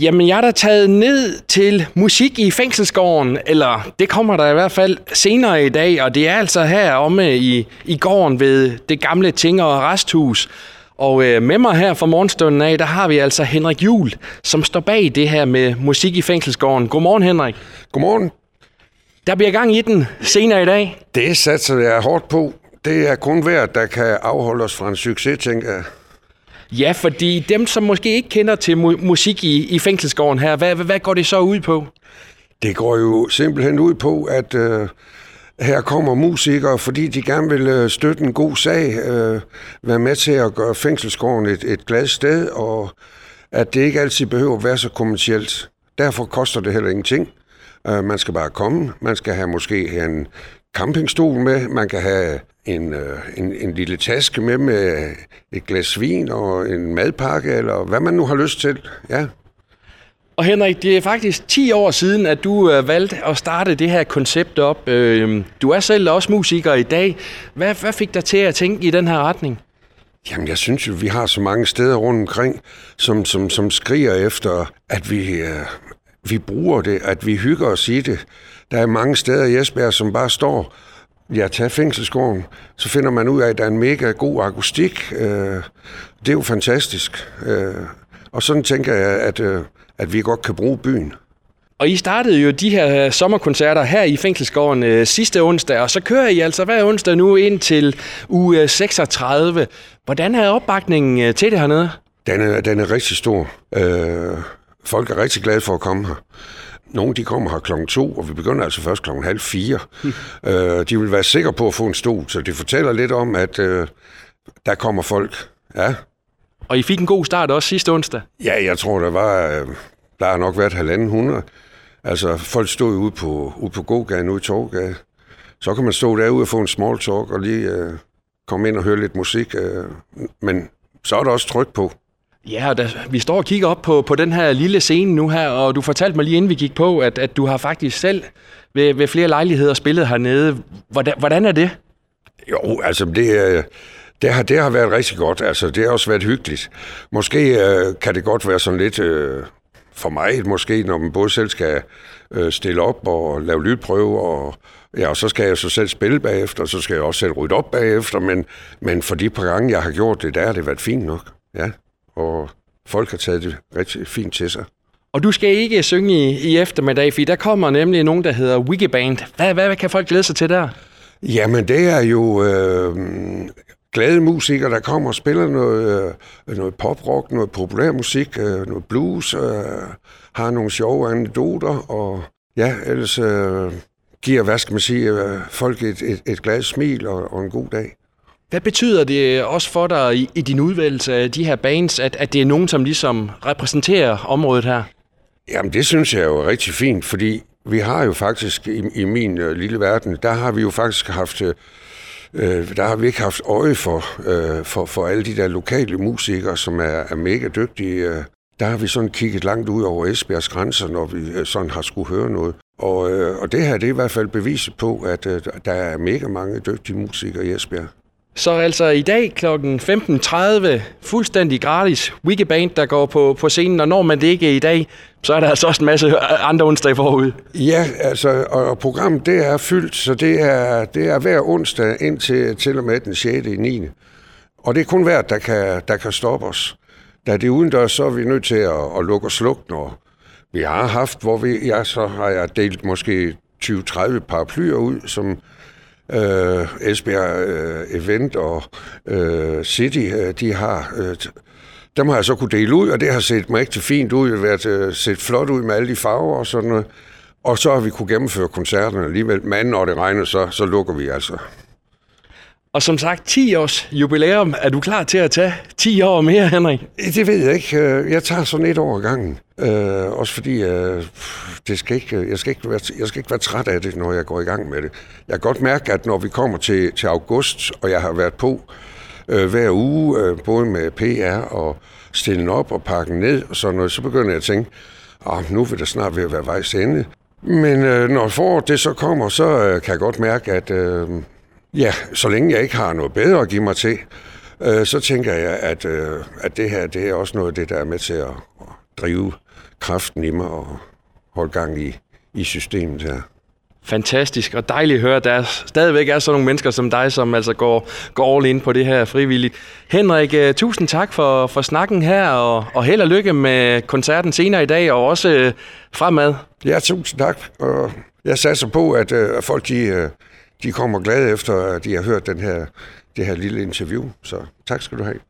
Jamen, jeg er da taget ned til musik i fængselsgården, eller det kommer der i hvert fald senere i dag, og det er altså her omme i, i gården ved det gamle Tinger og Resthus. Og øh, med mig her fra morgenstunden af, der har vi altså Henrik Jul, som står bag det her med musik i fængselsgården. Godmorgen, Henrik. Godmorgen. Der bliver gang i den senere i dag. Det satser jeg hårdt på. Det er kun værd, der kan afholde os fra en succes, tænker jeg. Ja, fordi dem, som måske ikke kender til mu- musik i, i fængselsgården her, hvad, hvad, går det så ud på? Det går jo simpelthen ud på, at øh, her kommer musikere, fordi de gerne vil øh, støtte en god sag, øh, være med til at gøre fængselsgården et, et glad sted, og at det ikke altid behøver at være så kommercielt. Derfor koster det heller ingenting. Øh, man skal bare komme. Man skal have måske en campingstol med. Man kan have en, øh, en, en lille taske med med et glas vin og en madpakke, eller hvad man nu har lyst til. Ja. Og Henrik, det er faktisk 10 år siden, at du øh, valgte at starte det her koncept op. Øh, du er selv også musiker i dag. Hvad, hvad fik dig til at tænke i den her retning? Jamen, jeg synes jo, vi har så mange steder rundt omkring, som, som, som skriger efter, at vi, øh, vi bruger det, at vi hygger os i det. Der er mange steder i Esbjerg, som bare står, ja, tag fængselsgården, så finder man ud af, at der er en mega god akustik. Øh, det er jo fantastisk. Øh, og sådan tænker jeg, at, øh, at vi godt kan bruge byen. Og I startede jo de her sommerkoncerter her i Fængselsgården øh, sidste onsdag, og så kører I altså hver onsdag nu ind til uge 36. Hvordan er opbakningen øh, til det hernede? Den er, den er rigtig stor. Øh, folk er rigtig glade for at komme her. Nogle de kommer her klokken to, og vi begynder altså først klokken halv fire. øh, de vil være sikre på at få en stol, så det fortæller lidt om, at øh, der kommer folk. Ja. Og I fik en god start også sidste onsdag? Ja, jeg tror, der var... Øh, der har nok været halvanden hundrede. Altså, folk stod ude på, ude på gågaden, ude i Torgade. Så kan man stå derude og få en small talk og lige øh, komme ind og høre lidt musik. Øh, men så er der også tryk på. Ja, og da, vi står og kigger op på, på den her lille scene nu her, og du fortalte mig lige inden vi gik på, at, at du har faktisk selv ved, ved flere lejligheder spillet hernede. Hvordan, hvordan er det? Jo, altså det, øh, det, har, det har været rigtig godt. Altså det har også været hyggeligt. Måske øh, kan det godt være sådan lidt øh, for mig, måske, når man både selv skal øh, stille op og lave lydprøve, og, ja, og så skal jeg så selv spille bagefter, og så skal jeg også selv rydde op bagefter, men, men for de par gange, jeg har gjort det, der har det været fint nok. Ja, og folk har taget det rigtig fint til sig. Og du skal ikke synge i, i eftermiddag, for der kommer nemlig nogen, der hedder Wikiband. Hvad, hvad, hvad kan folk glæde sig til der? Jamen, det er jo øh, glade musikere, der kommer og spiller noget, øh, noget poprock, noget populær musik, øh, noget blues, øh, har nogle sjove anekdoter, og ja, ellers øh, giver, hvad skal man sige, øh, folk et, et, et glad smil og, og en god dag. Hvad betyder det også for dig i, i din udvalgelse af de her bands, at, at det er nogen, som ligesom repræsenterer området her? Jamen, det synes jeg er jo rigtig fint, fordi vi har jo faktisk i, i min øh, lille verden, der har vi jo faktisk haft, øh, øh, der har vi ikke haft øje for, øh, for, for alle de der lokale musikere, som er, er mega dygtige. Øh. Der har vi sådan kigget langt ud over Esbjergs grænser, når vi øh, sådan har skulle høre noget. Og, øh, og det her, det er i hvert fald beviset på, at øh, der er mega mange dygtige musikere i Esbjerg. Så altså i dag kl. 15.30 fuldstændig gratis Wikiband, der går på, på scenen, og når man det ikke er i dag, så er der altså også en masse andre onsdage forud. Ja, altså, og, programmet det er fyldt, så det er, det er hver onsdag indtil til og med den 6. i 9. Og det er kun hvert, der kan, der kan stoppe os. Da det er udendørs, så er vi nødt til at, at lukke og slukke, når vi har haft, hvor vi, ja, så har jeg delt måske 20-30 paraplyer ud, som øh, Esbjerg øh, Event og øh, City, øh, de har... Øh, dem har jeg så kunne dele ud, og det har set mig rigtig fint ud, været øh, set flot ud med alle de farver og sådan noget. Og så har vi kunne gennemføre koncerterne alligevel, men når det regner, så, så lukker vi altså. Og som sagt, 10 års jubilæum. Er du klar til at tage 10 år mere, Henrik? Det ved jeg ikke. Øh, jeg tager sådan et år gangen. Øh, også fordi øh, det skal ikke, jeg, skal ikke være, jeg skal ikke være træt af det, når jeg går i gang med det. Jeg kan godt mærke, at når vi kommer til, til august, og jeg har været på øh, hver uge, øh, både med PR og stille op og pakke ned og sådan noget, så begynder jeg at tænke, oh, nu vil det snart ved at være vejs ende. Men øh, når foråret det så kommer, så øh, kan jeg godt mærke, at øh, ja, så længe jeg ikke har noget bedre at give mig til, øh, så tænker jeg, at, øh, at det her det er også noget af det, der er med til at, at drive kraften i mig og holde gang i, i systemet her. Fantastisk og dejligt at høre, at der stadigvæk er sådan nogle mennesker som dig, som altså går, går all in på det her frivilligt. Henrik, uh, tusind tak for, for snakken her, og, og held og lykke med koncerten senere i dag, og også uh, fremad. Ja, tusind tak. Og jeg satser på, at uh, folk de, uh, de kommer glade efter, at de har hørt den her, det her lille interview. Så tak skal du have.